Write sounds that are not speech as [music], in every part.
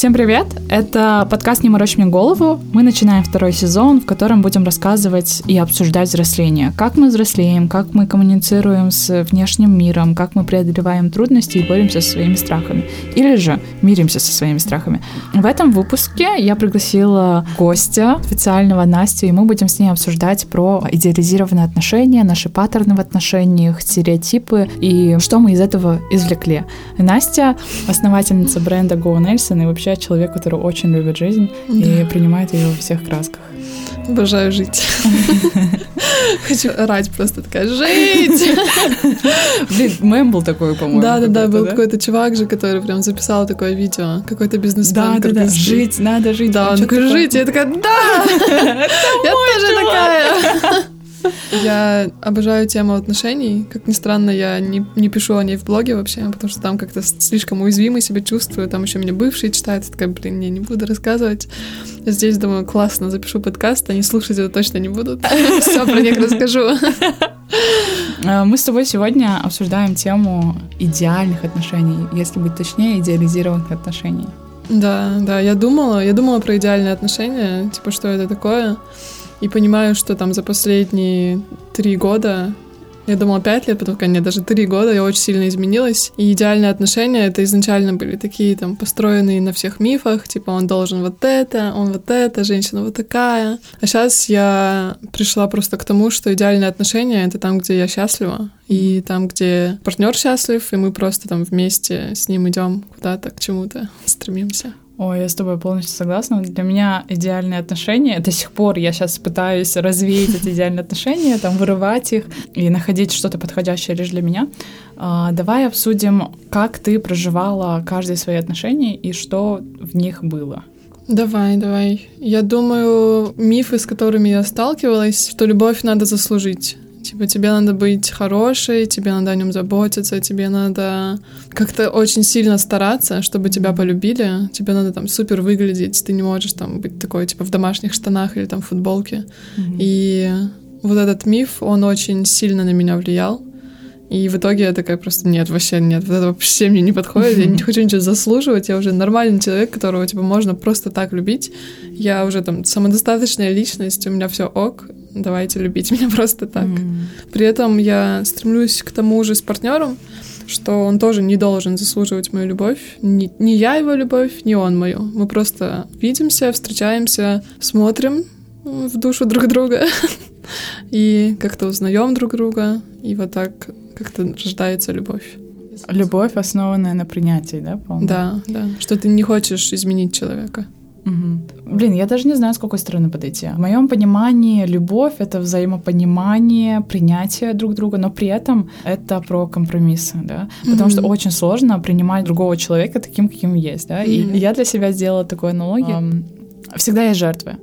Всем привет! Это подкаст «Не морочь мне голову». Мы начинаем второй сезон, в котором будем рассказывать и обсуждать взросление. Как мы взрослеем, как мы коммуницируем с внешним миром, как мы преодолеваем трудности и боремся со своими страхами. Или же миримся со своими страхами. В этом выпуске я пригласила гостя специального Настю, и мы будем с ней обсуждать про идеализированные отношения, наши паттерны в отношениях, стереотипы и что мы из этого извлекли. Настя — основательница бренда Go Nelson и вообще вообще человек, который очень любит жизнь да. и принимает ее во всех красках. Обожаю жить. [laughs] Хочу орать просто такая, жить! Блин, мем был такой, по-моему. Да-да-да, был какой-то чувак же, который прям записал такое видео, какой-то бизнесмен. Да-да-да, жить, надо жить. Да, он такой, жить, я такая, да! [laughs] Я тоже такая! Я обожаю тему отношений. Как ни странно, я не, не пишу о ней в блоге вообще, потому что там как-то слишком уязвимо себя чувствую. Там еще меня бывшие читают. Я такая, блин, я не буду рассказывать. Здесь, думаю, классно, запишу подкаст, они слушать это точно не будут. [laughs] Все про них расскажу. А, мы с тобой сегодня обсуждаем тему идеальных отношений, если быть точнее, идеализированных отношений. Да, да, я думала, я думала про идеальные отношения, типа, что это такое. И понимаю, что там за последние три года я думала пять лет, потом, нет, даже три года я очень сильно изменилась. И идеальные отношения это изначально были такие там построенные на всех мифах, типа он должен вот это, он вот это, женщина вот такая. А сейчас я пришла просто к тому, что идеальные отношения это там, где я счастлива, и там, где партнер счастлив, и мы просто там вместе с ним идем куда-то к чему-то, стремимся. Ой, я с тобой полностью согласна. Для меня идеальные отношения, до сих пор я сейчас пытаюсь развеять эти идеальные отношения, там, вырывать их и находить что-то подходящее лишь для меня. А, давай обсудим, как ты проживала каждые свои отношения и что в них было. Давай, давай. Я думаю, мифы, с которыми я сталкивалась, что любовь надо заслужить. Типа тебе надо быть хорошей, тебе надо о нем заботиться, тебе надо как-то очень сильно стараться, чтобы тебя полюбили. Тебе надо там супер выглядеть, ты не можешь там быть такой типа в домашних штанах или там в футболке. Mm-hmm. И вот этот миф, он очень сильно на меня влиял. И в итоге я такая просто, нет, вообще нет, вот это вообще мне не подходит, я [laughs] не хочу ничего заслуживать, я уже нормальный человек, которого, типа, можно просто так любить. Я уже там самодостаточная личность, у меня все ок, давайте любить меня [laughs] просто так. Mm. При этом я стремлюсь к тому же с партнером, что он тоже не должен заслуживать мою любовь. Ни я его любовь, ни он мою. Мы просто видимся, встречаемся, смотрим в душу друг друга [laughs] и как-то узнаем друг друга, и вот так как-то рождается любовь. Любовь, основанная на принятии, да, по Да, да. Что ты не хочешь изменить человека. Угу. Блин, я даже не знаю, с какой стороны подойти. В моем понимании любовь — это взаимопонимание, принятие друг друга, но при этом это про компромиссы, да, потому mm что очень сложно принимать другого человека таким, каким есть, да, mm и я для себя сделала такую аналогию. Всегда есть жертвы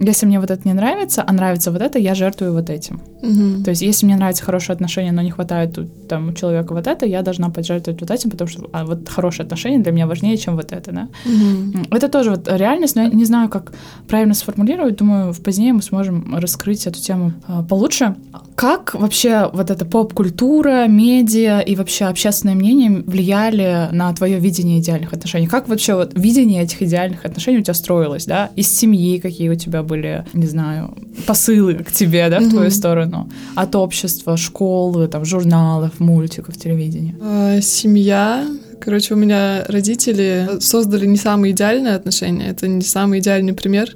если мне вот это не нравится, а нравится вот это, я жертвую вот этим. Угу. То есть, если мне нравится хорошие отношения, но не хватает там у человека вот это, я должна пожертвовать вот этим, потому что а, вот хорошие отношения для меня важнее, чем вот это, да. Угу. Это тоже вот реальность, но я не знаю, как правильно сформулировать. Думаю, в позднее мы сможем раскрыть эту тему э, получше. Как вообще вот эта поп-культура, медиа и вообще общественное мнение влияли на твое видение идеальных отношений? Как вообще вот видение этих идеальных отношений у тебя строилось, да? Из семьи какие у тебя были, не знаю, посылы к тебе, да, в mm-hmm. твою сторону? От общества, школы, там, журналов, мультиков, телевидения? А, семья, Короче, у меня родители создали не самые идеальные отношения, это не самый идеальный пример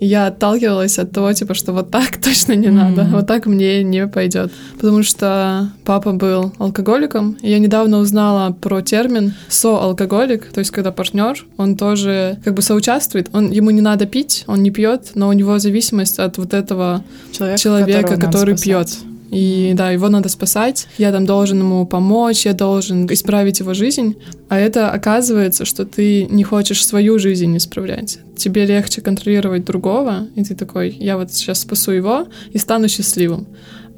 я отталкивалась от того, типа, что вот так [laughs] точно не mm-hmm. надо, вот так мне не пойдет. Потому что папа был алкоголиком, и я недавно узнала про термин соалкоголик, то есть когда партнер, он тоже как бы соучаствует, он, ему не надо пить, он не пьет, но у него зависимость от вот этого человека, человека который пьет. И да, его надо спасать, я там должен ему помочь, я должен исправить его жизнь. А это оказывается, что ты не хочешь свою жизнь исправлять. Тебе легче контролировать другого, и ты такой, я вот сейчас спасу его и стану счастливым.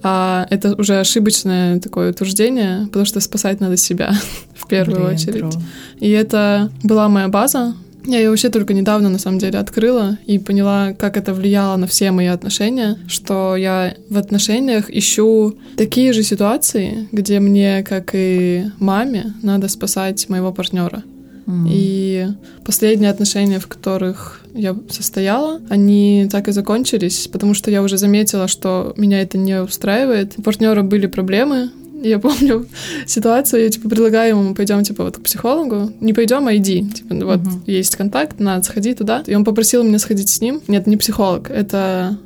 А это уже ошибочное такое утверждение, потому что спасать надо себя [laughs] в первую Блин, очередь. True. И это была моя база, я ее вообще только недавно, на самом деле, открыла и поняла, как это влияло на все мои отношения, что я в отношениях ищу такие же ситуации, где мне, как и маме, надо спасать моего партнера. Mm. И последние отношения, в которых я состояла, они так и закончились, потому что я уже заметила, что меня это не устраивает. У партнера были проблемы, я помню [laughs] ситуацию, я типа предлагаю ему, пойдем типа вот к психологу. Не пойдем, а иди. Типа, вот uh-huh. есть контакт, надо сходи туда. И он попросил меня сходить с ним. Нет, не психолог, это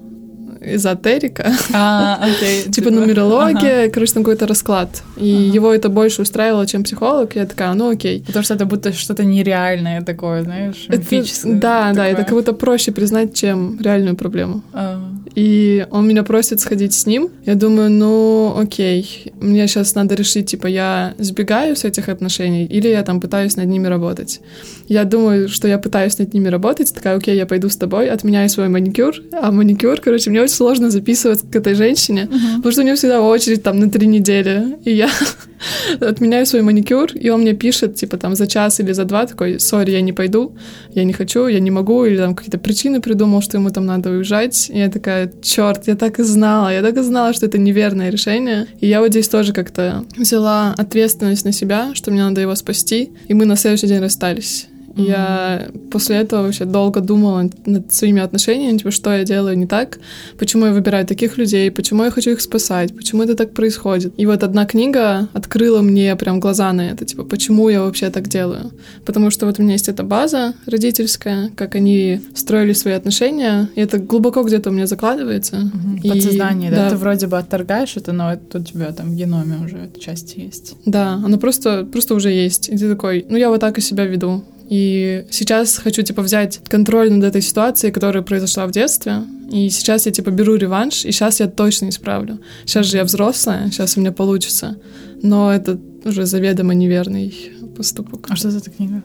эзотерика. А, [laughs] окей. Типа нумерология, короче, там какой-то расклад. И его это больше устраивало, чем психолог. Я такая, ну окей. Потому что это будто что-то нереальное такое, знаешь, мифическое. Да, да, это как будто проще признать, чем реальную проблему. А. И он меня просит сходить с ним. Я думаю, ну окей, мне сейчас надо решить, типа, я сбегаю с этих отношений или я там пытаюсь над ними работать. Я думаю, что я пытаюсь над ними работать, такая, окей, я пойду с тобой, отменяю свой маникюр, а маникюр, короче, мне очень сложно записываться к этой женщине, uh-huh. потому что у нее всегда очередь там на три недели, и я [laughs] отменяю свой маникюр, и он мне пишет, типа, там, за час или за два, такой, сори, я не пойду, я не хочу, я не могу, или там какие-то причины придумал, что ему там надо уезжать, и я такая, черт, я так и знала, я так и знала, что это неверное решение, и я вот здесь тоже как-то взяла ответственность на себя, что мне надо его спасти, и мы на следующий день расстались. Mm-hmm. Я после этого вообще долго думала над своими отношениями, типа, что я делаю не так, почему я выбираю таких людей, почему я хочу их спасать, почему это так происходит. И вот одна книга открыла мне прям глаза на это, типа, почему я вообще так делаю. Потому что вот у меня есть эта база родительская, как они строили свои отношения, и это глубоко где-то у меня закладывается. Mm-hmm. И, Подсознание, да? да? Ты вроде бы отторгаешь это, но это у тебя там в геноме уже эта часть есть. Да, оно просто, просто уже есть. И ты такой, ну я вот так и себя веду. И сейчас хочу, типа, взять контроль над этой ситуацией, которая произошла в детстве. И сейчас я, типа, беру реванш, и сейчас я точно исправлю. Сейчас же я взрослая, сейчас у меня получится. Но это уже заведомо неверный поступок. А что за эта книга?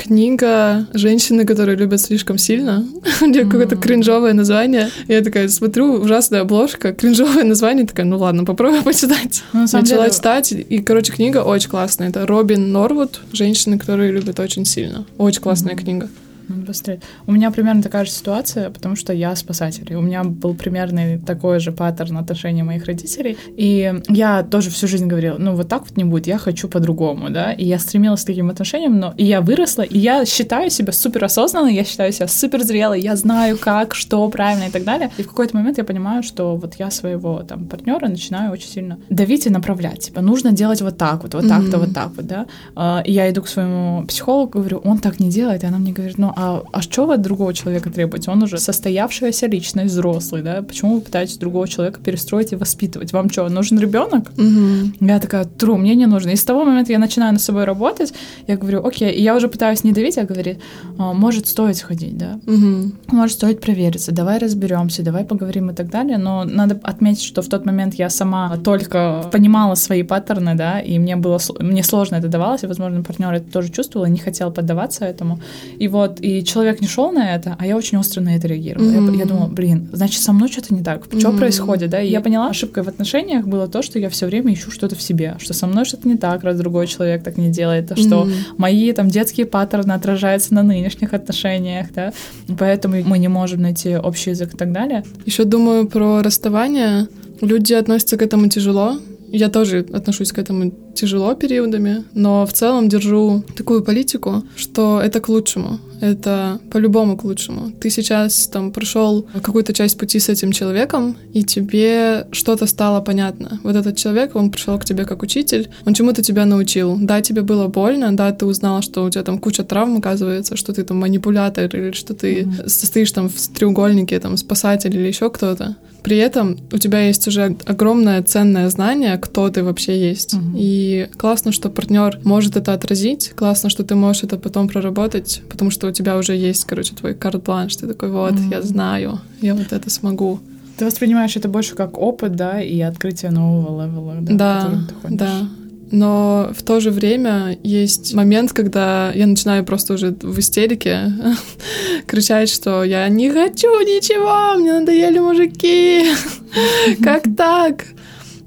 Книга «Женщины, которые любят слишком сильно». [laughs] У нее какое-то кринжовое название. Я такая смотрю, ужасная обложка, кринжовое название, такая, ну ладно, попробую [laughs] почитать. Ну, Начала деле... читать, и, короче, книга очень классная. Это Робин Норвуд «Женщины, которые любят очень сильно». Очень классная mm-hmm. книга надо быстрее. У меня примерно такая же ситуация, потому что я спасатель. У меня был примерно такой же паттерн отношений моих родителей. И я тоже всю жизнь говорила, ну вот так вот не будет, я хочу по-другому, да. И я стремилась к таким отношениям, но и я выросла, и я считаю себя супер осознанной, я считаю себя супер зрелой, я знаю как, что правильно и так далее. И в какой-то момент я понимаю, что вот я своего там партнера начинаю очень сильно давить и направлять. Типа, нужно делать вот так вот, вот так-то, mm-hmm. вот так вот, да. А, и я иду к своему психологу, говорю, он так не делает, и она мне говорит, ну, а, а что вы от другого человека требуете? Он уже состоявшаяся личность, взрослый, да? Почему вы пытаетесь другого человека перестроить и воспитывать? Вам что, нужен ребенок? Угу. Я такая, тру, мне не нужно. И с того момента я начинаю над собой работать, я говорю, окей, и я уже пытаюсь не давить, а говорить, «А, может стоит сходить, да? Угу. Может стоит провериться, давай разберемся, давай поговорим и так далее. Но надо отметить, что в тот момент я сама только понимала свои паттерны, да, и мне было мне сложно это давалось, и, возможно, партнер это тоже чувствовал и не хотел поддаваться этому. И вот, и человек человек не шел на это, а я очень остро на это реагировала. Mm-hmm. Я, я думала, блин, значит, со мной что-то не так. Что mm-hmm. происходит, да? И я поняла, ошибкой в отношениях было то, что я все время ищу что-то в себе, что со мной что-то не так, раз другой человек так не делает, а что mm-hmm. мои там детские паттерны отражаются на нынешних отношениях, да? И поэтому мы не можем найти общий язык и так далее. Еще думаю про расставание. Люди относятся к этому тяжело, я тоже отношусь к этому тяжело периодами, но в целом держу такую политику, что это к лучшему. Это по-любому к лучшему. Ты сейчас там прошел какую-то часть пути с этим человеком, и тебе что-то стало понятно. Вот этот человек, он пришел к тебе как учитель, он чему-то тебя научил. Да, тебе было больно, да, ты узнала, что у тебя там куча травм, оказывается, что ты там манипулятор, или что ты mm-hmm. состоишь там в треугольнике, там, спасатель или еще кто-то. При этом у тебя есть уже огромное ценное знание, кто ты вообще есть. Угу. И классно, что партнер может это отразить, классно, что ты можешь это потом проработать, потому что у тебя уже есть, короче, твой карт-бланш. Ты такой, вот, угу. я знаю, я вот это смогу. Ты воспринимаешь это больше как опыт, да, и открытие нового левела, да, да, да но в то же время есть момент, когда я начинаю просто уже в истерике [laughs] кричать, что я не хочу ничего, мне надоели мужики, [laughs] как так?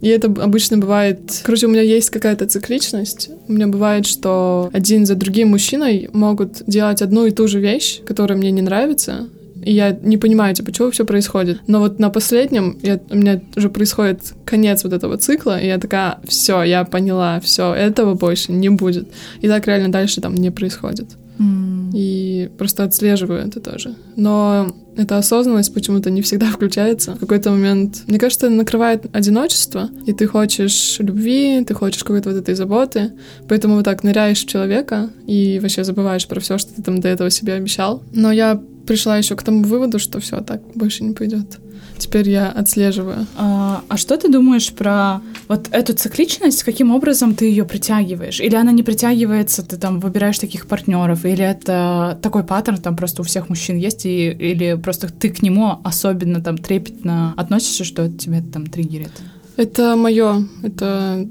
И это обычно бывает... Короче, у меня есть какая-то цикличность. У меня бывает, что один за другим мужчиной могут делать одну и ту же вещь, которая мне не нравится, и я не понимаю, типа, что все происходит. Но вот на последнем я, у меня уже происходит конец вот этого цикла, и я такая, все, я поняла, все, этого больше не будет. И так реально дальше там не происходит. М. И просто отслеживаю это тоже. Но эта осознанность почему-то не всегда включается. В какой-то момент, мне кажется, накрывает одиночество, и ты хочешь любви, ты хочешь какой-то вот этой заботы, поэтому вот так ныряешь в человека и вообще забываешь про все, что ты там до этого себе обещал. Но я пришла еще к тому выводу, что все так больше не пойдет. Теперь я отслеживаю. А, а что ты думаешь про вот эту цикличность? Каким образом ты ее притягиваешь? Или она не притягивается, ты там выбираешь таких партнеров? Или это такой паттерн там просто у всех мужчин есть? И, или просто ты к нему особенно там трепетно относишься, что тебя там триггерит? Это мое, это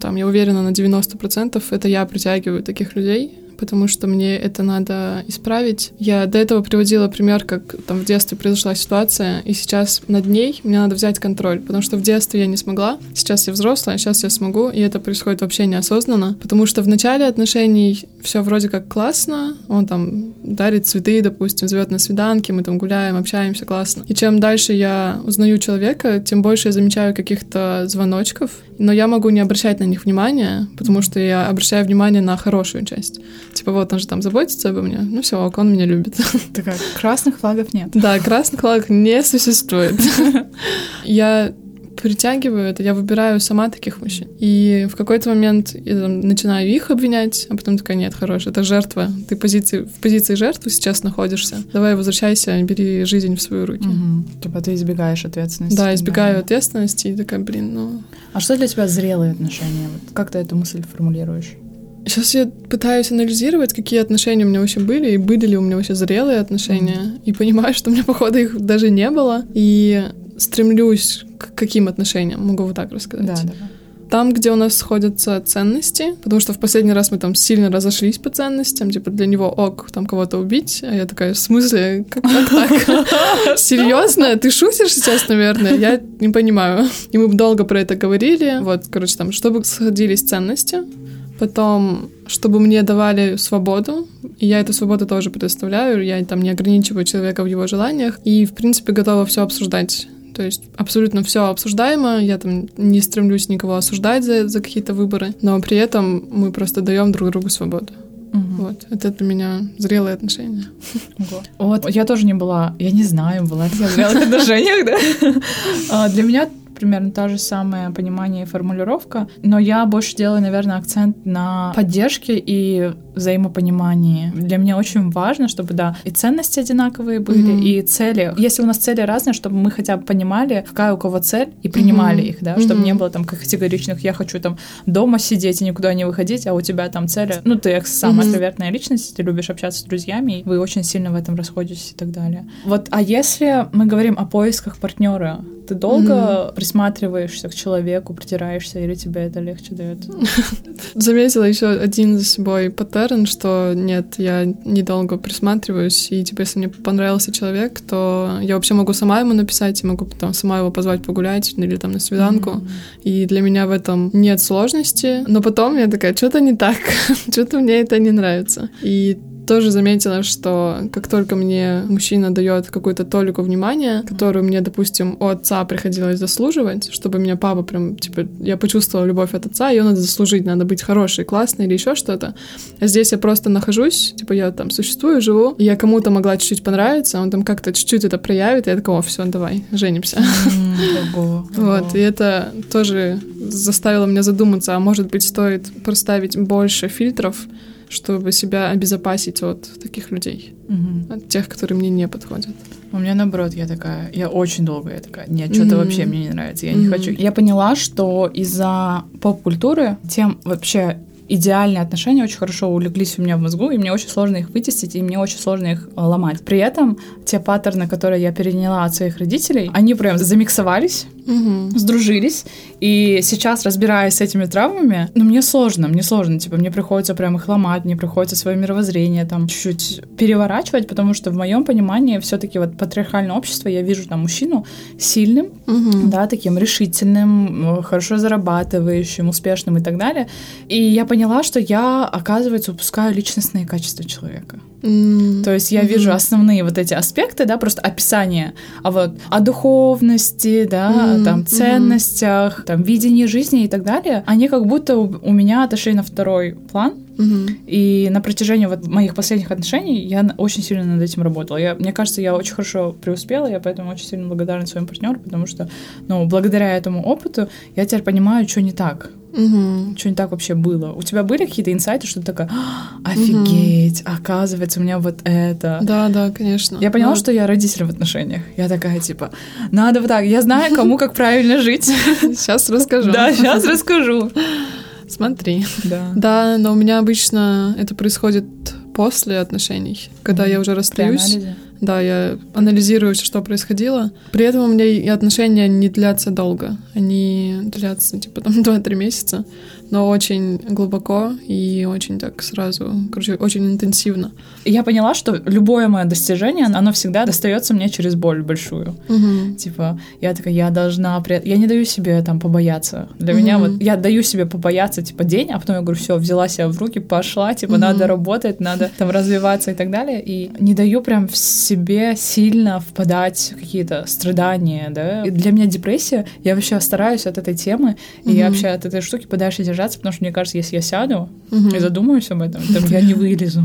там, я уверена на 90%, это я притягиваю таких людей, потому что мне это надо исправить. Я до этого приводила пример, как там в детстве произошла ситуация, и сейчас над ней мне надо взять контроль, потому что в детстве я не смогла, сейчас я взрослая, сейчас я смогу, и это происходит вообще неосознанно, потому что в начале отношений все вроде как классно, он там дарит цветы, допустим, зовет на свиданки, мы там гуляем, общаемся классно. И чем дальше я узнаю человека, тем больше я замечаю каких-то звоночков, но я могу не обращать на них внимания, потому что я обращаю внимание на хорошую часть. Типа вот он же там заботится обо мне, ну все, ок, он меня любит. Такая, красных флагов нет. Да, красных флагов не существует. [laughs] Я притягиваю это, я выбираю сама таких мужчин. И в какой-то момент я там начинаю их обвинять, а потом такая, нет, хорош, это жертва. Ты позиции, в позиции жертвы сейчас находишься. Давай возвращайся, бери жизнь в свои руки. Мгм. Типа ты избегаешь ответственности. Да, избегаю ответственности и такая, блин, ну... А что для тебя зрелые отношения? Вот как ты эту мысль формулируешь? Сейчас я пытаюсь анализировать, какие отношения у меня вообще были, и были ли у меня вообще зрелые отношения, и понимаю, что у меня, походу, их даже не было, и стремлюсь к каким отношениям, могу вот так рассказать. Да, да. Там, где у нас сходятся ценности, потому что в последний раз мы там сильно разошлись по ценностям, типа для него ок, там кого-то убить, а я такая, в смысле, как, как так? [laughs] Серьезно? Ты шутишь сейчас, наверное? Я не понимаю. И мы долго про это говорили, вот, короче, там, чтобы сходились ценности, потом, чтобы мне давали свободу, и я эту свободу тоже предоставляю, я там не ограничиваю человека в его желаниях, и, в принципе, готова все обсуждать. То есть абсолютно все обсуждаемо, я там не стремлюсь никого осуждать за, за какие-то выборы, но при этом мы просто даем друг другу свободу. Мгм. Вот, это для меня зрелые отношения. Ого. Вот, я тоже не была, я не знаю, была ли я в зрелых отношениях, да? [laughs] А, Для меня примерно та же самое понимание и формулировка, но я больше делаю, наверное, акцент на поддержке и взаимопонимании. Для меня очень важно, чтобы, да, и ценности одинаковые были, Мгм. и цели. Если у нас цели разные, чтобы мы хотя бы понимали, какая у кого цель, и принимали Мгм. их, да, чтобы Мгм. не было там категоричных «я хочу там дома сидеть и никуда не выходить», а у тебя там цели, ну, ты самая Мгм. экстравертная личность, ты любишь общаться с друзьями, и вы очень сильно в этом расходитесь и так далее. Вот, а если мы говорим о поисках партнера, ты долго присматриваешься к человеку, притираешься, или тебе это легче дает? [laughs] Заметила еще один за собой паттерн, что нет, я недолго присматриваюсь, и типа если мне понравился человек, то я вообще могу сама ему написать, и могу потом сама его позвать погулять или там на свиданку. И для меня в этом нет сложности. Но потом я такая, что-то не так, [laughs] что-то мне это не нравится. И тоже заметила, что как только мне мужчина дает какую-то толику внимания, которую мне, допустим, у отца приходилось заслуживать, чтобы меня папа прям, типа, я почувствовала любовь от отца, ее надо заслужить, надо быть хорошей, классной или еще что-то. А здесь я просто нахожусь, типа, я там существую, живу, и я кому-то могла чуть-чуть понравиться, он там как-то чуть-чуть это проявит, и я такого, все, давай, женимся. [laughs] Ого, Вот, и это тоже заставило меня задуматься, а может быть, стоит проставить больше фильтров, чтобы себя обезопасить от таких людей, Мгм. от тех, которые мне не подходят. У меня наоборот, я такая, я очень долго, я такая, нет, что-то Мгм. вообще мне не нравится, я не Мгм. хочу. Я поняла, что из-за поп-культуры тем вообще идеальные отношения очень хорошо улеглись у меня в мозгу, и мне очень сложно их вытестить, и мне очень сложно их э, ломать. При этом те паттерны, которые я переняла от своих родителей, они прям замиксовались, Мгм. сдружились, и сейчас, разбираясь с этими травмами, ну, мне сложно, мне сложно, типа, мне приходится прям их ломать, мне приходится свое мировоззрение там чуть-чуть переворачивать, потому что в моем понимании все таки вот патриархальное общество, я вижу там мужчину сильным, Мгм. да, таким решительным, э, хорошо зарабатывающим, успешным и так далее. И я поняла, что я, оказывается, упускаю личностные качества человека. То есть я вижу основные вот эти аспекты, да, просто описание, а вот о духовности, да, Мгм, там ценностях, там видении жизни и так далее, они как будто у меня отошли на второй план, Мгм. и на протяжении вот моих последних отношений я очень сильно над этим работала. Я, мне кажется, я очень хорошо преуспела, я поэтому очень сильно благодарна своему партнеру, потому что, ну, благодаря этому опыту я теперь понимаю, что не так. Мгм. Что не так вообще было? У тебя были какие-то инсайты, что ты такая, «А, офигеть, оказывается, у меня вот это. Да, да, конечно. Я поняла, Ну, что я родитель в отношениях. Я такая, типа, надо вот так. Я знаю, кому как правильно жить. [laughs] Сейчас расскажу. Да, сейчас расскажу. Смотри. Да. Да, но у меня обычно это происходит после отношений, когда я уже расстаюсь. Да, я анализирую все, что происходило. При этом у меня и отношения не длятся долго. Они длятся, типа, там [laughs] 2-3 месяца, но очень глубоко и очень так сразу, короче, очень интенсивно. И Я поняла, что любое мое достижение, оно всегда достается мне через боль большую. Мгм. Типа, я такая, я должна... при- Я не даю себе там побояться. Для меня Мгм. вот... Я даю себе побояться, типа, день, а потом я говорю, все, взяла себя в руки, пошла, типа, Мгм. надо работать, надо там развиваться и так далее. И не даю прям в себе сильно впадать в какие-то страдания, да. И для меня депрессия, я вообще стараюсь от этой темы, и я Мгм. вообще от этой штуки подальше держаться, потому что мне кажется, если я сяду Мгм. и задумаюсь об этом, там я не вылезу.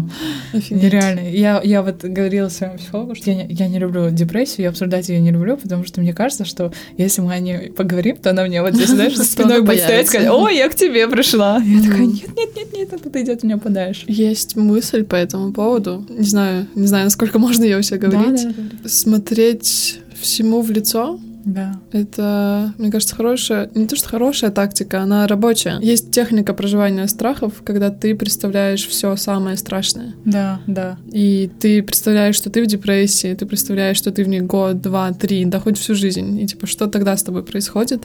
[laughs] Нереально. Я, я вот говорила своему психологу, что я не, я не люблю депрессию, я обсуждать ее не люблю, потому что мне кажется, что если мы о ней поговорим, то она мне вот здесь, знаешь, за [laughs] спиной будет стоять и сказать, о, я к тебе пришла. [laughs] Я такая, нет, нет, нет, нет, это ты идет меня подальше. Есть мысль по этому поводу. Не знаю, не знаю, насколько можно ее говорить. Да, да, да. Смотреть всему в лицо Да. Это, мне кажется, хорошая, не то что хорошая тактика, она рабочая. Есть техника проживания страхов, когда ты представляешь все самое страшное. Да, да. И ты представляешь, что ты в депрессии, ты представляешь, что ты в ней год, два, три, да хоть всю жизнь. И типа, что тогда с тобой происходит?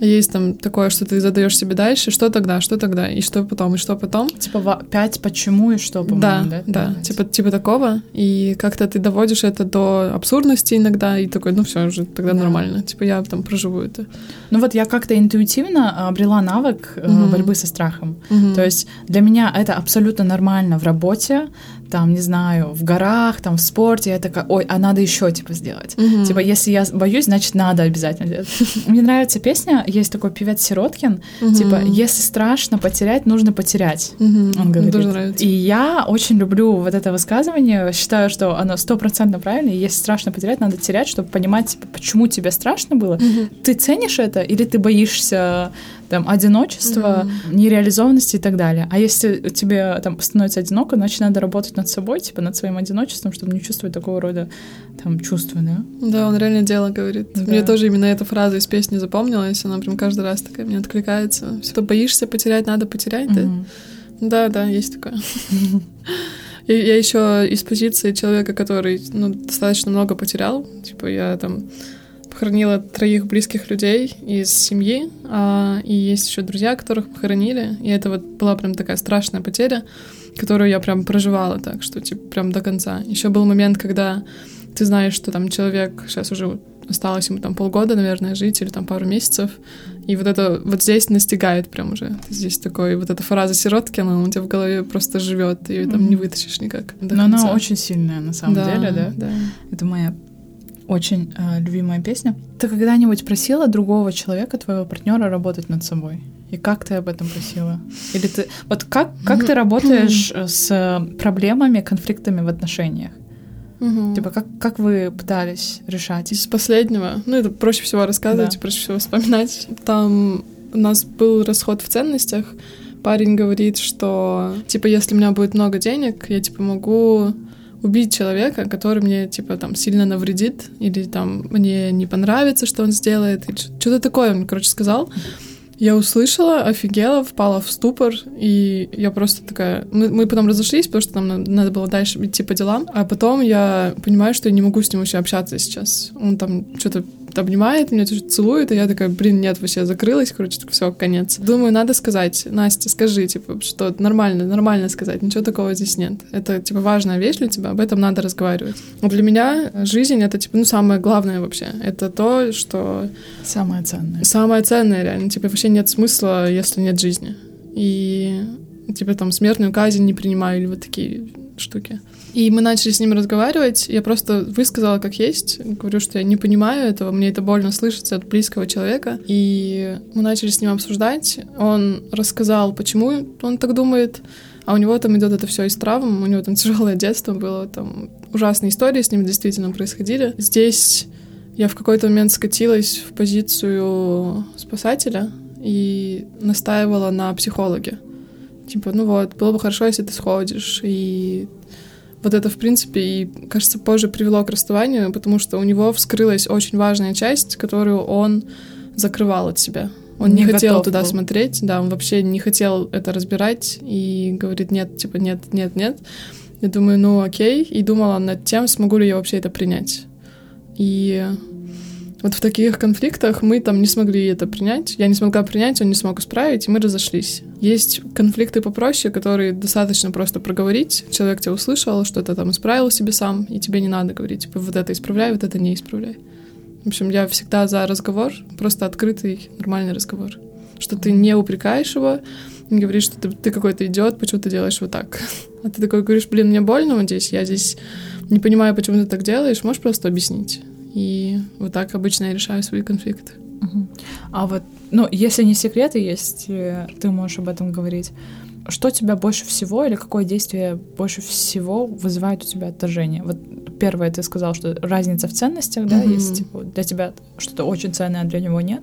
Есть там такое, что ты задаешь себе дальше, что тогда, что тогда, и что потом, и что потом. Типа пять почему и что, Да, по-моему, да, да? типа, типа такого. И как-то ты доводишь это до абсурдности иногда, и такой, ну все, уже тогда Да. нормально. Типа я там проживу это. Ну вот я как-то интуитивно обрела навык Мгм. борьбы со страхом. Мгм. То есть для меня это абсолютно нормально в работе, там, не знаю, в горах, там, в спорте. Я такая, ой, а надо еще, типа, сделать. Мгм. Типа, если я боюсь, значит, надо обязательно делать. [laughs] Мне нравится песня, есть такой певец Сироткин, типа, если страшно потерять, нужно потерять. Он говорит. тоже нравится. И я очень люблю вот это высказывание, считаю, что оно стопроцентно правильно, и если страшно потерять, надо терять, чтобы понимать, типа, почему тебе страшно было. Ты ценишь это, или ты боишься там одиночества, нереализованности и так далее. А если тебе там становится одиноко, значит, надо работать над собой, типа, над своим одиночеством, чтобы не чувствовать такого рода там чувства, да? Да, он реально дело говорит. Да. Мне тоже именно эта фраза из песни запомнилась, она прям каждый раз такая мне откликается. Что боишься потерять, надо потерять, да? Мгм. Да, да, есть такое. [laughs] И я еще из позиции человека, который ну, достаточно много потерял. Типа я там похоронила троих близких людей из семьи, а, и есть еще друзья, которых похоронили. И это вот была прям такая страшная потеря, которую я прям проживала так, что типа прям до конца. Еще был момент, когда ты знаешь, что там человек сейчас уже осталось ему там полгода, наверное, жить или там пару месяцев, и вот это вот здесь настигает прям уже. Здесь такой, вот эта фраза Сироткина, у тебя в голове просто живет, ее там не Мгм. вытащишь никак. Но она конца. очень сильная на самом деле, да? Да. Это моя очень э, любимая песня. Ты когда-нибудь просила другого человека, твоего партнера, работать над собой? И как ты об этом просила? Или ты вот как как ты [clears throat] работаешь э, с проблемами, конфликтами в отношениях? Мгм. Типа как как вы пытались решать? Из последнего, ну это проще всего рассказывать Да. проще всего вспоминать. Там у нас был расход в ценностях. Парень говорит, что типа если у меня будет много денег, я типа могу убить человека, который мне типа там сильно навредит или там мне не понравится, что он сделает, или что-то такое он, короче, сказал. Я услышала, офигела, впала в ступор, и я просто такая... Мы, мы потом разошлись, потому что нам на- надо было дальше идти по делам, а потом я понимаю, что я не могу с ним вообще общаться сейчас. Он там что-то обнимает меня, что-то целует, и я такая, блин, нет, вообще закрылась, короче, все, конец. Думаю, надо сказать, Настя, скажи, типа, что нормально, нормально сказать, ничего такого здесь нет. Это, типа, важная вещь для тебя, об этом надо разговаривать. Но для меня жизнь — это, типа, ну, самое главное вообще. Это то, что Самое ценное. самое ценное реально. Типа вообще нет смысла, если нет жизни. И типа там смертную казнь не принимаю или вот такие штуки. И мы начали с ним разговаривать, я просто высказала как есть, говорю, что я не понимаю этого, мне это больно слышится от близкого человека. И мы начали с ним обсуждать, он рассказал, почему он так думает, а у него там идет это все из травм, у него там [laughs] тяжелое детство было, там ужасные истории с ним действительно происходили. Здесь я в какой-то момент скатилась в позицию спасателя и настаивала на психологе. Типа, ну вот, было бы хорошо, если ты сходишь. И вот это, в принципе, и, кажется, позже привело к расставанию, потому что у него вскрылась очень важная часть, которую он закрывал от себя. Он не, не хотел туда был. смотреть, да, он вообще не хотел это разбирать и говорит, нет, типа, нет, нет, нет. Я думаю, ну окей, и думала над тем, смогу ли я вообще это принять. И вот в таких конфликтах мы там не смогли это принять. Я не смогла принять, он не смог исправить, и мы разошлись. Есть конфликты попроще, которые достаточно просто проговорить. Человек тебя услышал, что-то там исправил себе сам, и тебе не надо говорить, типа, вот это исправляй, вот это не исправляй. В общем, я всегда за разговор, просто открытый, нормальный разговор. Что ты не упрекаешь его, не говоришь, что ты, ты какой-то идиот, почему ты делаешь вот так. А ты такой говоришь, блин, мне больно вот здесь, я здесь не понимаю, почему ты так делаешь, можешь просто объяснить. И вот так обычно я решаю свои конфликты. А вот, ну, если не секреты есть, ты можешь об этом говорить. Что тебя больше всего или какое действие больше всего вызывает у тебя отторжение? Вот первое, ты сказал, что разница в ценностях, да, mm-hmm. есть типа, для тебя что-то очень ценное, а для него нет.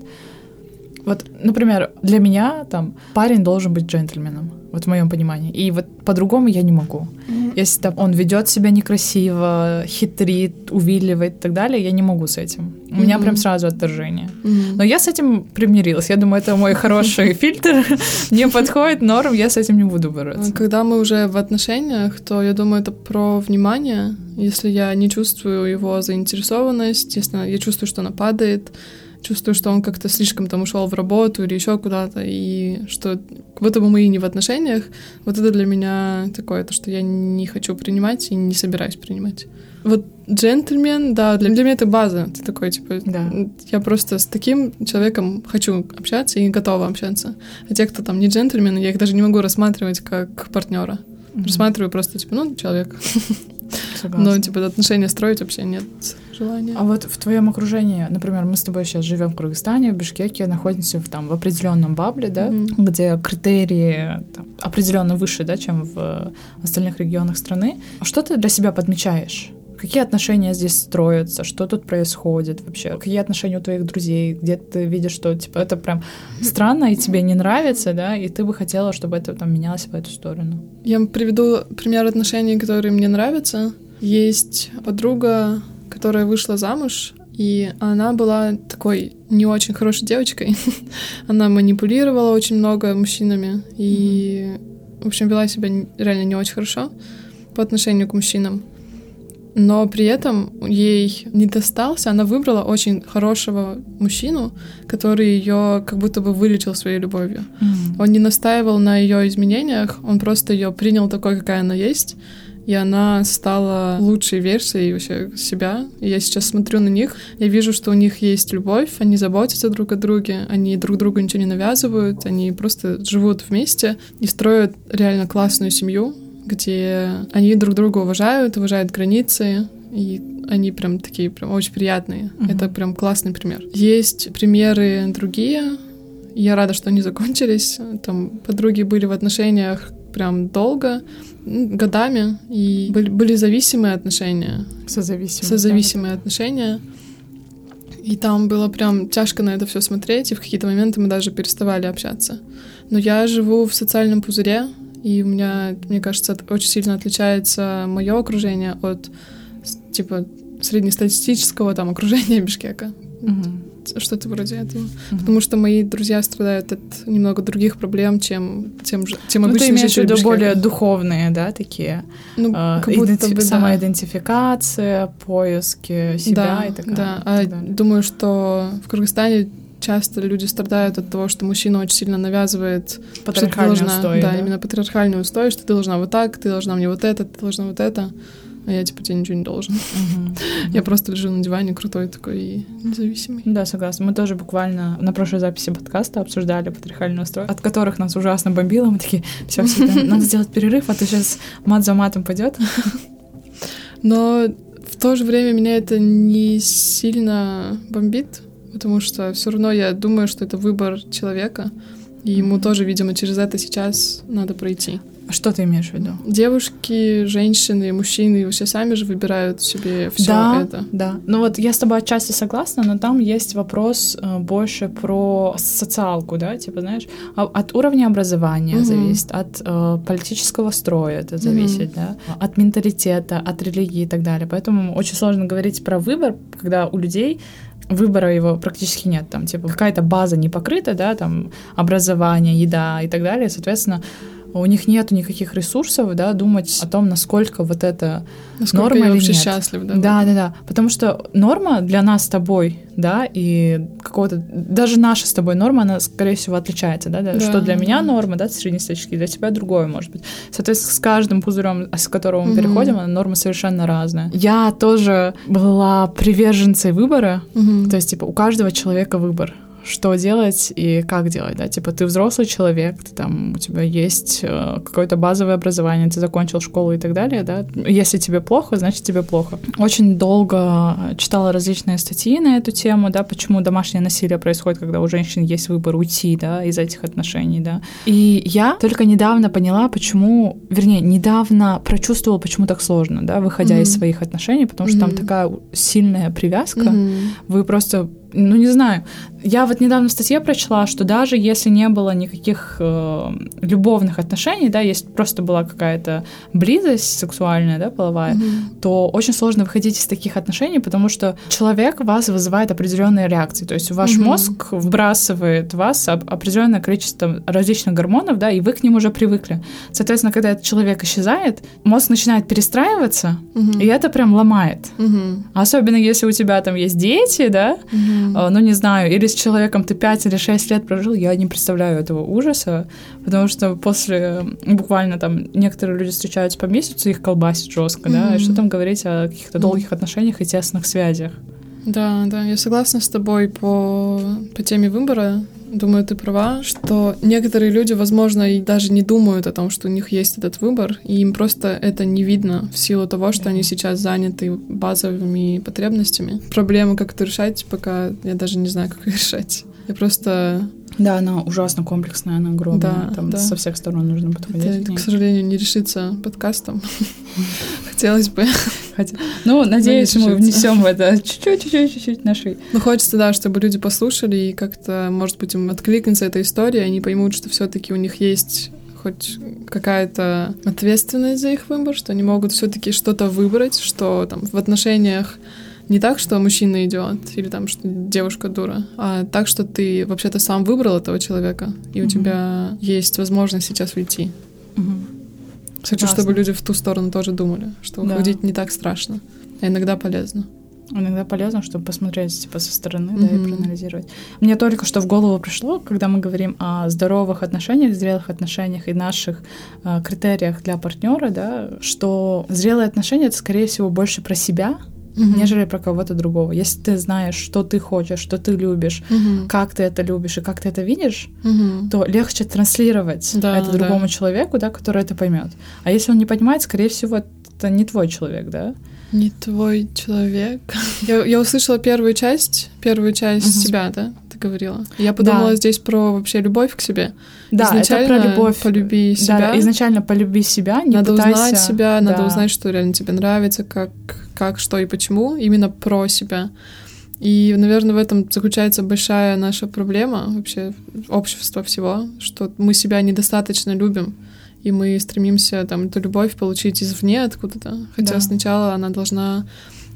Вот, например, для меня там парень должен быть джентльменом, вот в моем понимании. И вот по-другому я не могу. Mm-hmm. Если там, он ведет себя некрасиво, хитрит, увиливает и так далее, я не могу с этим. У mm-hmm. меня прям сразу отторжение. Mm-hmm. Но я с этим примирилась. Я думаю, это мой хороший [laughs] фильтр. Не подходит, норм, я с этим не буду бороться. Когда мы уже в отношениях, то я думаю, это про внимание. Если я не чувствую его заинтересованность, если я чувствую, что она падает, чувствую, что он как-то слишком там ушел в работу или еще куда-то, и что как будто бы мы и не в отношениях, вот это для меня такое, то, что я не хочу принимать и не собираюсь принимать. Вот джентльмен, да, для, для меня это база. Ты такой, типа, да. я просто с таким человеком хочу общаться и готова общаться. А те, кто там не джентльмены, я их даже не могу рассматривать как партнера. Mm-hmm. Рассматриваю просто, типа, ну, человек. [laughs] Согласна. Но, типа, отношения строить вообще нет желания. А вот в твоем окружении, например, мы с тобой сейчас живем в Кыргызстане, в Бишкеке, находимся в, там, в определенном бабле, да, mm-hmm. где критерии там, определенно выше, да, чем в остальных регионах страны. Что ты для себя подмечаешь? Какие отношения здесь строятся? Что тут происходит вообще? Какие отношения у твоих друзей? Где ты видишь, что типа это прям [laughs] странно и тебе не нравится, да? И ты бы хотела, чтобы это там менялось в эту сторону? Я приведу пример отношений, которые мне нравятся. Есть подруга, которая вышла замуж, и она была такой не очень хорошей девочкой. [laughs] она манипулировала очень много мужчинами и, в общем, вела себя реально не очень хорошо по отношению к мужчинам но при этом ей не достался, она выбрала очень хорошего мужчину, который ее как будто бы вылечил своей любовью. Mm-hmm. Он не настаивал на ее изменениях, он просто ее принял такой, какая она есть, и она стала лучшей версией вообще себя. И я сейчас смотрю на них, я вижу, что у них есть любовь, они заботятся друг о друге, они друг другу ничего не навязывают, они просто живут вместе и строят реально классную семью, где они друг друга уважают, уважают границы, и они прям такие прям очень приятные. Uh-huh. Это прям классный пример. Есть примеры другие. Я рада, что они закончились. Там подруги были в отношениях прям долго, годами, и были, были зависимые отношения. Созависимые. Созависимые да? отношения. И там было прям тяжко на это все смотреть, и в какие-то моменты мы даже переставали общаться. Но я живу в социальном пузыре, и у меня, мне кажется, очень сильно отличается мое окружение от типа среднестатистического там окружения [laughs] Бишкека. Угу. Что-то вроде этого. Угу. Потому что мои друзья страдают от немного других проблем, чем тем же, чем ну, обычные ты имеешь в виду более духовные, да, такие? Ну, э, как будто иденти... бы, да. Самоидентификация, поиски себя да, и так, да. А думаю, что в Кыргызстане часто люди страдают от того, что мужчина очень сильно навязывает патриархальный должна, устой, да, да, именно патриархальный устой, что ты должна вот так, ты должна мне вот это, ты должна вот это. А я, типа, тебе ничего не должен. Я просто лежу на диване крутой такой и независимый. Да, согласна. Мы тоже буквально на прошлой записи подкаста обсуждали патриархальные устройства, от которых нас ужасно бомбило. Мы такие, все, все, [laughs] надо сделать перерыв, а то сейчас мат за матом пойдет. Но в то же время меня это не сильно бомбит, потому что все равно я думаю, что это выбор человека, и ему тоже, видимо, через это сейчас надо пройти. Что ты имеешь в виду? Девушки, женщины, мужчины вообще сами же выбирают себе все да, это. Да, ну вот я с тобой отчасти согласна, но там есть вопрос э, больше про социалку, да, типа, знаешь, а, от уровня образования угу. зависит, от э, политического строя это зависит, угу. да, от менталитета, от религии и так далее. Поэтому очень сложно говорить про выбор, когда у людей выбора его практически нет. Там, типа, какая-то база не покрыта, да, там, образование, еда и так далее. Соответственно, у них нет никаких ресурсов, да, думать о том, насколько вот это насколько норма я или вообще нет. счастлив, да? Да, да, да. Потому что норма для нас с тобой, да, и какого-то даже наша с тобой норма, она, скорее всего, отличается, да, да? что для меня норма, да, среднестатический, для тебя другое, может быть. Соответственно, с каждым пузырем, с которого мы mm-hmm. переходим, она норма совершенно разная. Я тоже была приверженцей выбора, mm-hmm. то есть, типа, у каждого человека выбор что делать и как делать, да, типа ты взрослый человек, ты там, у тебя есть э, какое-то базовое образование, ты закончил школу и так далее, да, если тебе плохо, значит тебе плохо. Очень долго читала различные статьи на эту тему, да, почему домашнее насилие происходит, когда у женщин есть выбор уйти, да, из этих отношений, да. И я только недавно поняла, почему, вернее, недавно прочувствовала, почему так сложно, да, выходя mm-hmm. из своих отношений, потому что mm-hmm. там такая сильная привязка, mm-hmm. вы просто ну не знаю, я вот недавно в статье прочла, что даже если не было никаких э, любовных отношений, да, есть просто была какая-то близость сексуальная, да, половая, mm-hmm. то очень сложно выходить из таких отношений, потому что человек вас вызывает определенные реакции, то есть ваш mm-hmm. мозг вбрасывает в вас определенное количество различных гормонов, да, и вы к ним уже привыкли. Соответственно, когда этот человек исчезает, мозг начинает перестраиваться, mm-hmm. и это прям ломает. Mm-hmm. Особенно если у тебя там есть дети, да, mm-hmm Mm-hmm. Ну, не знаю, или с человеком ты 5 или 6 лет прожил, я не представляю этого ужаса, потому что после буквально там некоторые люди встречаются по месяцу, их колбасит жестко, mm-hmm. да, и что там говорить о каких-то долгих mm-hmm. отношениях и тесных связях. Да, да, я согласна с тобой по, по теме выбора. Думаю, ты права, что некоторые люди, возможно, и даже не думают о том, что у них есть этот выбор, и им просто это не видно в силу того, что они сейчас заняты базовыми потребностями. Проблему как это решать, пока я даже не знаю, как [laughs] решать. Я просто да, она ужасно комплексная, она огромная. Да, Там да. со всех сторон нужно подходить. Это, к сожалению, не решится подкастом. [laughs] Хотелось бы. Хотя... Ну, надеюсь, мы внесем в это чуть-чуть, чуть-чуть, чуть-чуть нашей. Ну, хочется, да, чтобы люди послушали и как-то, может быть, им откликнется эта история, они поймут, что все-таки у них есть хоть какая-то ответственность за их выбор, что они могут все-таки что-то выбрать, что там в отношениях не так, что мужчина идет или там, что девушка дура, а так, что ты вообще-то сам выбрал этого человека, и у mm-hmm. тебя есть возможность сейчас уйти. Mm-hmm. Хочу, чтобы люди в ту сторону тоже думали, что да. уходить не так страшно, а иногда полезно. Иногда полезно, чтобы посмотреть типа со стороны, mm-hmm. да, и проанализировать. Мне только что в голову пришло, когда мы говорим о здоровых отношениях, зрелых отношениях и наших э, критериях для партнера, да, что зрелые отношения это скорее всего больше про себя, угу. нежели про кого-то другого. Если ты знаешь, что ты хочешь, что ты любишь, угу. как ты это любишь и как ты это видишь, угу. то легче транслировать да, это другому да. человеку, да, который это поймет. А если он не понимает, скорее всего, это не твой человек, да? Не твой человек. [laughs] Я, я услышала первую часть, первую часть угу. себя, да? Ты говорила. Я подумала да. здесь про вообще любовь к себе. Да, изначально это про любовь. Полюби себя. Да, изначально полюби себя, не Надо пытайся... узнать себя, да. надо узнать, что реально тебе нравится, как как, что и почему, именно про себя. И, наверное, в этом заключается большая наша проблема вообще общества всего, что мы себя недостаточно любим, и мы стремимся там эту любовь получить извне откуда-то, хотя да. сначала она должна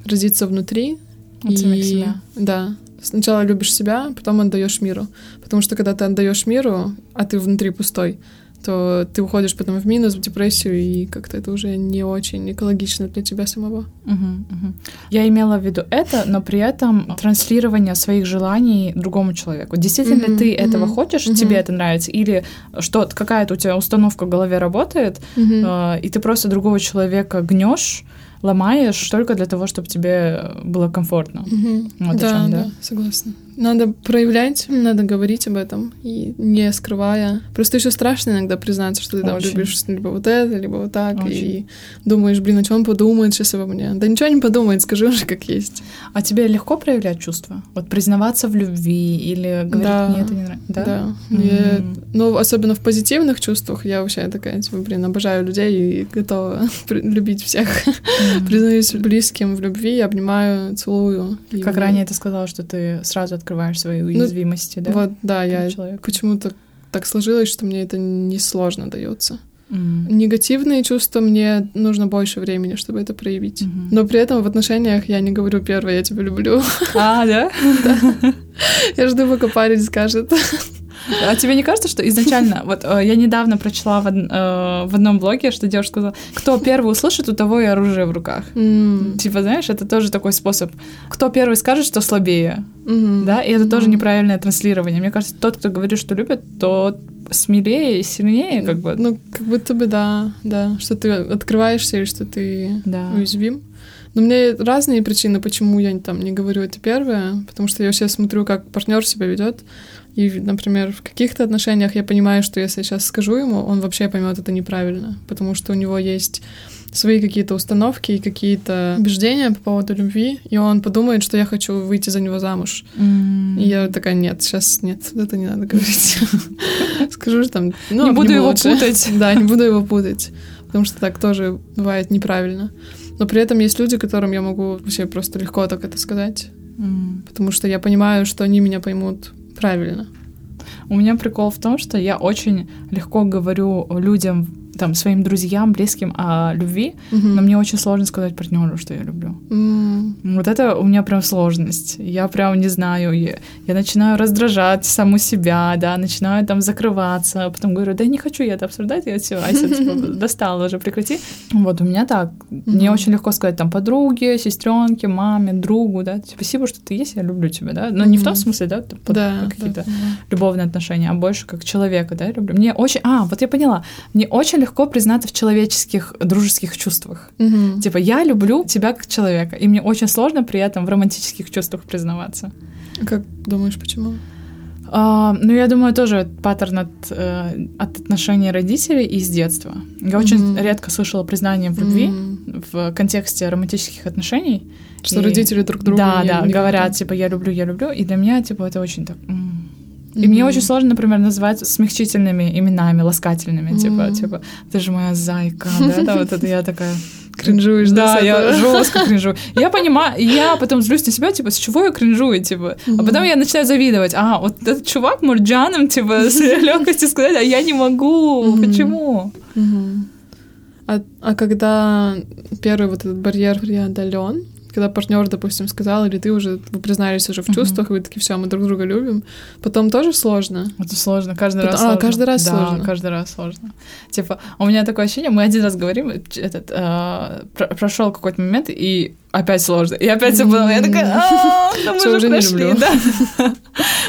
родиться внутри. От и... себя. Да. Сначала любишь себя, потом отдаешь миру. Потому что когда ты отдаешь миру, а ты внутри пустой, то ты уходишь потом в минус, в депрессию, и как-то это уже не очень экологично для тебя самого. Угу, угу. Я имела в виду это, но при этом транслирование своих желаний другому человеку. Действительно угу, ты угу, этого хочешь, угу. тебе это нравится, или что какая-то у тебя установка в голове работает, угу. э, и ты просто другого человека гнешь, ломаешь только для того, чтобы тебе было комфортно. Мгм. Вот о да, чём, да? да, согласна. Надо проявлять, надо говорить об этом и не скрывая. Просто еще страшно иногда признаться, что ты там Очень. любишь либо вот это, либо вот так, и Очень. думаешь, блин, о чем он подумает сейчас обо мне. Да ничего не подумает, скажи уже как есть. А тебе легко проявлять чувства? Вот признаваться в любви или говорить, Да. мне это не нравится? Да. М. Я- ну, особенно в позитивных чувствах, я вообще такая, типа, блин, обожаю людей и готова [laughs] любить всех. М. Признаюсь близким в любви, обнимаю, целую. И Как ранее ты сказала, что ты сразу открываешь свои уязвимости, да? Ну, Вот, да, я человека. почему-то так сложилось, что мне это несложно дается. М. Негативные чувства мне нужно больше времени, чтобы это проявить. Мгм. Но при этом в отношениях я не говорю первое, я тебя люблю. А, да? [laughs] Я жду, пока парень скажет. [laughs] А тебе не кажется, что изначально, вот э, я недавно прочла в, э, в одном блоге, что девушка сказала, кто первый услышит, у того и оружие в руках. М, Типа, знаешь, это тоже такой способ. Кто первый скажет, что слабее, мгм. да, и это тоже Мгм. неправильное транслирование. Мне кажется, тот, кто говорит, что любит, тот смелее и сильнее, как бы. Ну, как будто бы да, да, что ты открываешься или что ты Да. уязвим. Но у меня разные причины, почему я там не говорю это первое, потому что я сейчас смотрю, как партнер себя ведет. И, например, в каких-то отношениях я понимаю, что если я сейчас скажу ему, он вообще поймет это неправильно, потому что у него есть свои какие-то установки и какие-то убеждения по поводу любви, и он подумает, что я хочу выйти за него замуж. М. И я такая, нет, сейчас нет, это не надо говорить. [laughs] Скажу же там, ну, Не буду его путать. [laughs] Да, не буду его путать, потому что так тоже бывает неправильно. Но при этом есть люди, которым я могу вообще просто легко так это сказать, потому что я понимаю, что они меня поймут правильно. У меня прикол в том, что я очень легко говорю людям, там, своим друзьям, близким о любви, но мне очень сложно сказать партнеру, что я люблю. М, Вот это у меня прям сложность. Я прям не знаю, я, я начинаю раздражать саму себя, да, начинаю там закрываться, потом говорю, да не хочу я это обсуждать, я все, Ася, типа, [laughs] достала уже, прекрати. Вот у меня так. Мне Мгм. очень легко сказать там подруге, сестренке, маме, другу, да, типа, спасибо, что ты есть, я люблю тебя, да, но не в том смысле, да, там, под- Да, какие-то да, любовные отношения, а больше как человека, да, я люблю. Мне очень... А, вот я поняла. Мне очень легко признаться в человеческих, дружеских чувствах. Мгм. Типа, я люблю тебя как человека, и мне очень сложно при этом в романтических чувствах признаваться. Как думаешь, почему? А, ну, я думаю, тоже паттерн от, э, от отношений родителей и с детства. Я очень Мгм. редко слышала признание в любви М, в контексте романтических отношений. Что И- родители друг друга Да, не- да, не говорят, типа, я люблю, я люблю. И для меня, типа, это очень так... м. И Мгм. мне очень сложно, например, называть смягчительными именами, ласкательными, типа, Мгм. типа, ты же моя зайка, да, да, вот это я такая... Кринжуешь, да, я жестко кринжую. Я понимаю, я потом злюсь на себя, типа, с чего я кринжую, типа. А потом я начинаю завидовать. А, вот этот чувак Мурджаном, типа, с [laughs] легкостью сказать, а я не могу. Почему? А, а когда первый вот этот барьер преодолен, когда партнер, допустим, сказал, или ты уже вы признались уже в чувствах, и вы такие, все, мы друг друга любим, потом тоже сложно. Это сложно, каждый Потом- раз а, сложно. каждый раз да, сложно. каждый раз сложно. Типа, у меня такое ощущение, мы один раз говорим, этот, прошел какой-то момент, и опять сложно. И опять все было. Я такая, «А, [laughs] ну мы же прошли, да. [laughs]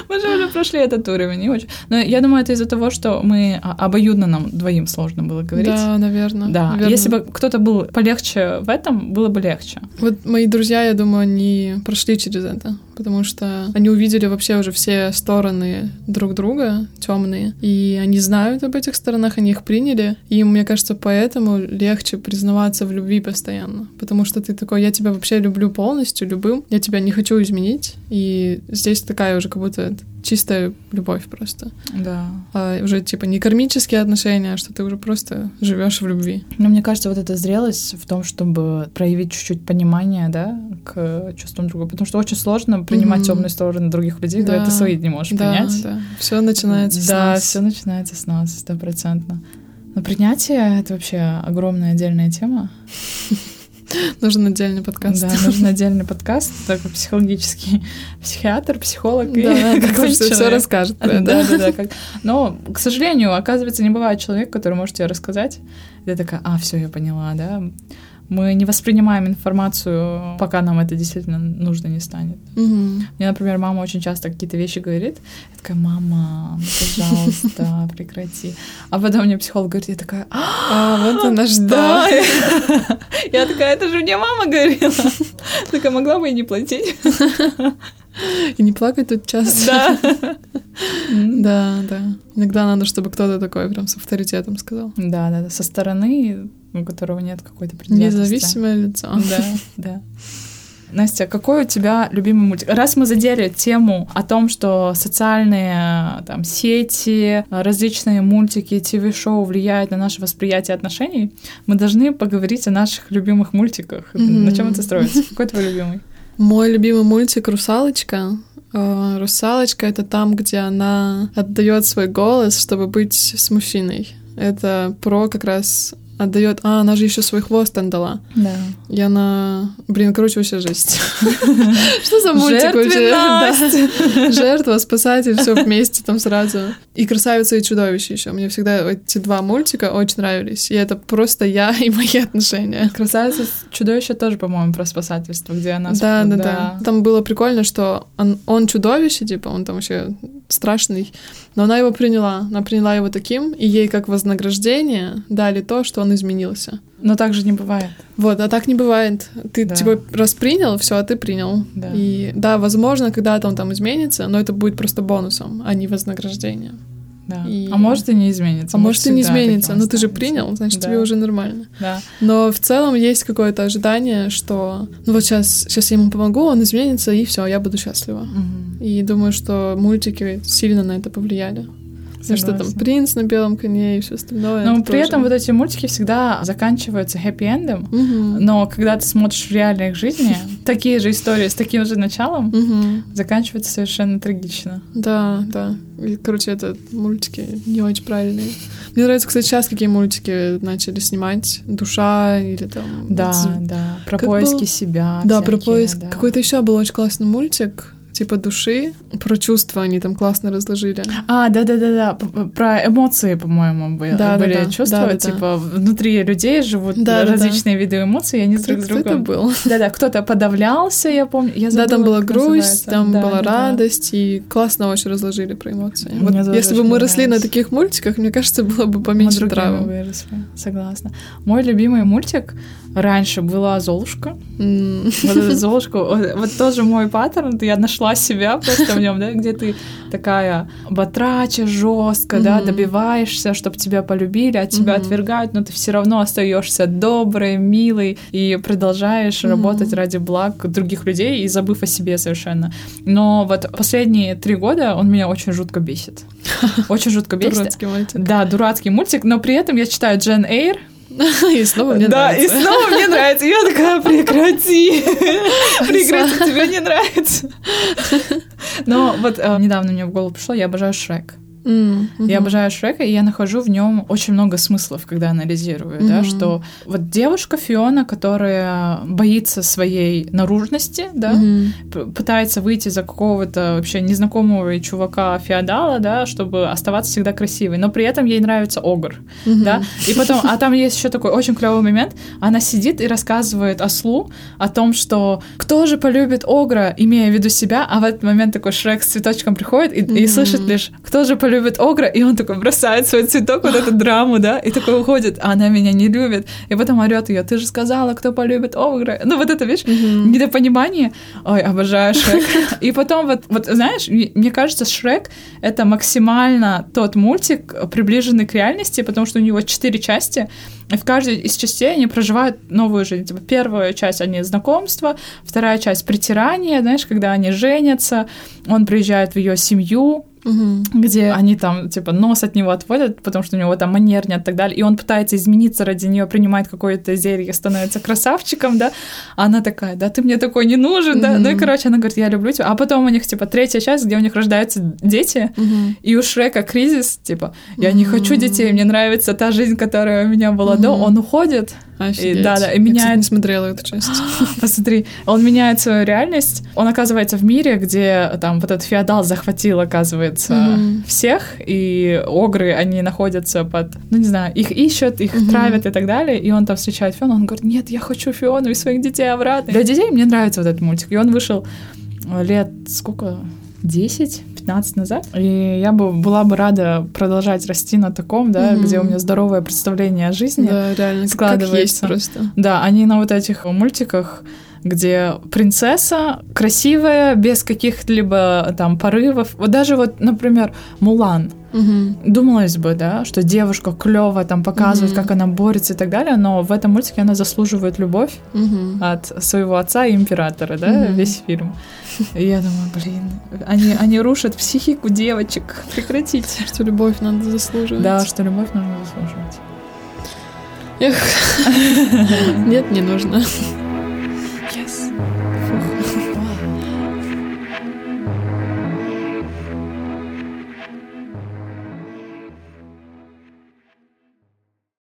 Мы же уже прошли этот уровень. очень. Но я думаю, это из-за того, что мы а, обоюдно нам двоим сложно было говорить. Да, наверное. Да, если бы кто-то был полегче в этом, было бы легче. Вот мои друзья, я думаю, они прошли через это, потому что они увидели вообще уже все стороны друг друга темные, и они знают об этих сторонах, они их приняли, и мне кажется, поэтому легче признаваться в любви постоянно, потому что ты такой, я тебя вообще люблю полностью, любым, я тебя не хочу изменить, и здесь такая уже как будто чистая любовь просто. Да. А уже типа не кармические отношения, а что ты уже просто живешь в любви. Но мне кажется, вот эта зрелость в том, чтобы проявить чуть-чуть понимание, да, к чувствам друга. Потому что очень сложно принимать Мгм. темные стороны других людей, когда Да. ты свои не можешь Да, принять. да. Все начинается с Да, нас. все начинается с нас, стопроцентно. Но принятие — это вообще огромная отдельная тема. [laughs] Нужен отдельный подкаст. Да, нужен отдельный подкаст, такой психологический [laughs] психиатр, психолог. и Да, какой потому что все человек. расскажет Да, да, да. [laughs] как- Но, к сожалению, оказывается, не бывает человека, который может тебе рассказать. И ты такая, а, все, я поняла, да. Мы не воспринимаем информацию, пока нам это действительно нужно не станет. Угу. Мне, например, мама очень часто какие-то вещи говорит. Я такая, мама, ну, пожалуйста, [laughs] прекрати. А потом мне психолог говорит, я такая, А, вот она да. [laughs] Я такая, это же мне мама говорила. [laughs] Такая, могла бы и не платить. И не плакать тут часто. Да. Да, да. Иногда надо, чтобы кто-то такой прям с авторитетом сказал. Да, да, да, со стороны, у которого нет какой-то предвзятости. Независимое лицо. Да, [laughs] да. Настя, какой у тебя любимый мультик? Раз мы задели тему о том, что социальные там, сети, различные мультики, ТВ-шоу влияют на наше восприятие отношений, мы должны поговорить о наших любимых мультиках. Мгм. На чем это строится? Какой твой любимый? Мой любимый мультик «Русалочка». Э, «Русалочка» — это там, где она отдает свой голос, чтобы быть с мужчиной. Это про как раз отдает. А, она же еще свой хвост отдала. Да. И она... Блин, короче, вообще жесть. [laughs] Что за мультик вообще? [laughs] Жертва, спасатель, все вместе там сразу. И красавица и чудовище еще. Мне всегда эти два мультика очень нравились. И это просто я [laughs] и мои отношения. Красавица чудовище тоже, по-моему, про спасательство, где она... Да, да, да. Там было прикольно, что он чудовище, типа, он там вообще страшный. Но она его приняла. Она приняла его таким, и ей как вознаграждение дали то, что он изменился. Но так же не бывает. Вот, а так не бывает. Ты Да. типа раз принял, все, а ты принял. Да. И да, возможно, когда-то он там изменится, но это будет просто бонусом, а не вознаграждением. Да. И- А может и не изменится. А может и не изменится, но ты же принял, значит, Да. тебе уже нормально. Да. Но в целом есть какое-то ожидание, что ну вот сейчас, сейчас я ему помогу, он изменится, и все, я буду счастлива. Мгм. И думаю, что мультики сильно на это повлияли. Потому что там Согласна. принц на белом коне и все остальное. Но это при этом вот тоже. эти мультики всегда заканчиваются хэппи-эндом. Мгм. Но когда ты смотришь в реальной жизни, [laughs] такие же истории с таким же началом заканчиваются совершенно трагично. Да, да. И, короче, это мультики не очень правильные. Мне нравится, кстати, сейчас какие мультики начали снимать. Душа или там... Да, да. Про поиски был? себя. Да, про поиск. да. Какой-то еще был очень классный мультик, типа души. Про чувства они там классно разложили. А, да, да, да, да. П- Про эмоции, по-моему, были, Да, да, были да. чувства. Да, да, да. типа внутри людей живут Да, да, различные виды эмоций, и они друг с это был? Да, да, кто-то подавлялся, я помню. Я Да, там забыла, была грусть, называется. там Да, была да, да. радость, и классно очень разложили про эмоции. Мне Вот если бы мы росли на нравится. таких мультиках, мне кажется, было бы поменьше травм. согласна. Мой любимый мультик раньше была Золушка. М, Вот эта [laughs] Золушка, вот вот тоже мой паттерн, я нашла себя просто в нем, да, где ты такая батрача, жестко, да, Мгм. добиваешься, чтобы тебя полюбили, а тебя Мгм. отвергают, но ты все равно остаешься доброй, милой и продолжаешь Мгм. работать ради благ других людей и забыв о себе совершенно. Но вот последние три года он меня очень жутко бесит. [laughs] Очень жутко бесит. Дурацкий мультик. Да, дурацкий мультик, но при этом я читаю Джен Эйр. [laughs] И снова мне да, нравится. и снова мне нравится. Я такая, прекрати. [laughs] Прекрати, тебе не нравится. Но вот э, недавно мне в голову пришло, я обожаю Шрек. М, Я мгм. обожаю Шрека, и я нахожу в нем очень много смыслов, когда анализирую, да, Мгм. что вот девушка Фиона, которая боится своей наружности, да, Мгм. п- пытается выйти за какого-то вообще незнакомого чувака феодала, да, чтобы оставаться всегда красивой, но при этом ей нравится огр, Мгм. да, и потом, а там есть еще такой очень клевый момент, она сидит и рассказывает ослу о том, что кто же полюбит огра, имея в виду себя, а в этот момент такой Шрек с цветочком приходит и, и Мгм. слышит лишь, кто же полюбит огра, и он такой бросает свой цветок, вот эту драму, да, и такой уходит, а она меня не любит, и потом орет ее, ты же сказала, кто полюбит огра, ну вот это, видишь, Мгм. недопонимание. Ой, обожаю Шрек. [laughs] И потом вот, вот знаешь, мне кажется, Шрек — это максимально тот мультик, приближенный к реальности, потому что у него четыре части, и в каждой из частей они проживают новую жизнь. Типа, первая часть — они знакомства, вторая часть — притирание, знаешь, когда они женятся, он приезжает в ее семью, Мгм. где они там, типа, нос от него отводят, потому что у него там манер нет и так далее, и он пытается измениться ради нее, принимает какое-то зелье, становится красавчиком, да, а она такая, да, ты мне такой не нужен, да, ну и, короче, она говорит, я люблю тебя, а потом у них, типа, третья часть, где у них рождаются дети, Мгм. и у Шрека кризис, типа, я не хочу детей, мне нравится та жизнь, которая у меня была до, он уходит, Офигеть. И, да, да, и Я, меняет... кстати, не смотрела эту часть. [gasps] [laughs] Посмотри, он меняет свою реальность. Он оказывается в мире, где там вот этот феодал захватил, оказывается, Мгм. всех, и огры, они находятся под, ну не знаю, их ищут, их Мгм. травят и так далее, и он там встречает Фиону, он говорит, нет, я хочу Фиону и своих детей обратно. Для детей мне нравится вот этот мультик, и он вышел лет сколько? 10-15 назад. И я бы была бы рада продолжать расти на таком, да, Мгм. где у меня здоровое представление о жизни. Да, реально, как- как складывается. есть просто. Да, они на вот этих мультиках, где принцесса красивая, без каких-либо там порывов. Вот даже вот, например, Мулан. Мгм. Думалось бы, да, что девушка клевая, там показывает, Мгм. как она борется и так далее, но в этом мультике она заслуживает любовь Мгм. от своего отца и императора, да, Мгм. весь фильм. И я думаю, блин, они, они рушат психику девочек. Прекратите. [laughs] Что любовь надо заслуживать. Да, что любовь нужно заслуживать. Эх. [laughs] Нет, не нужно.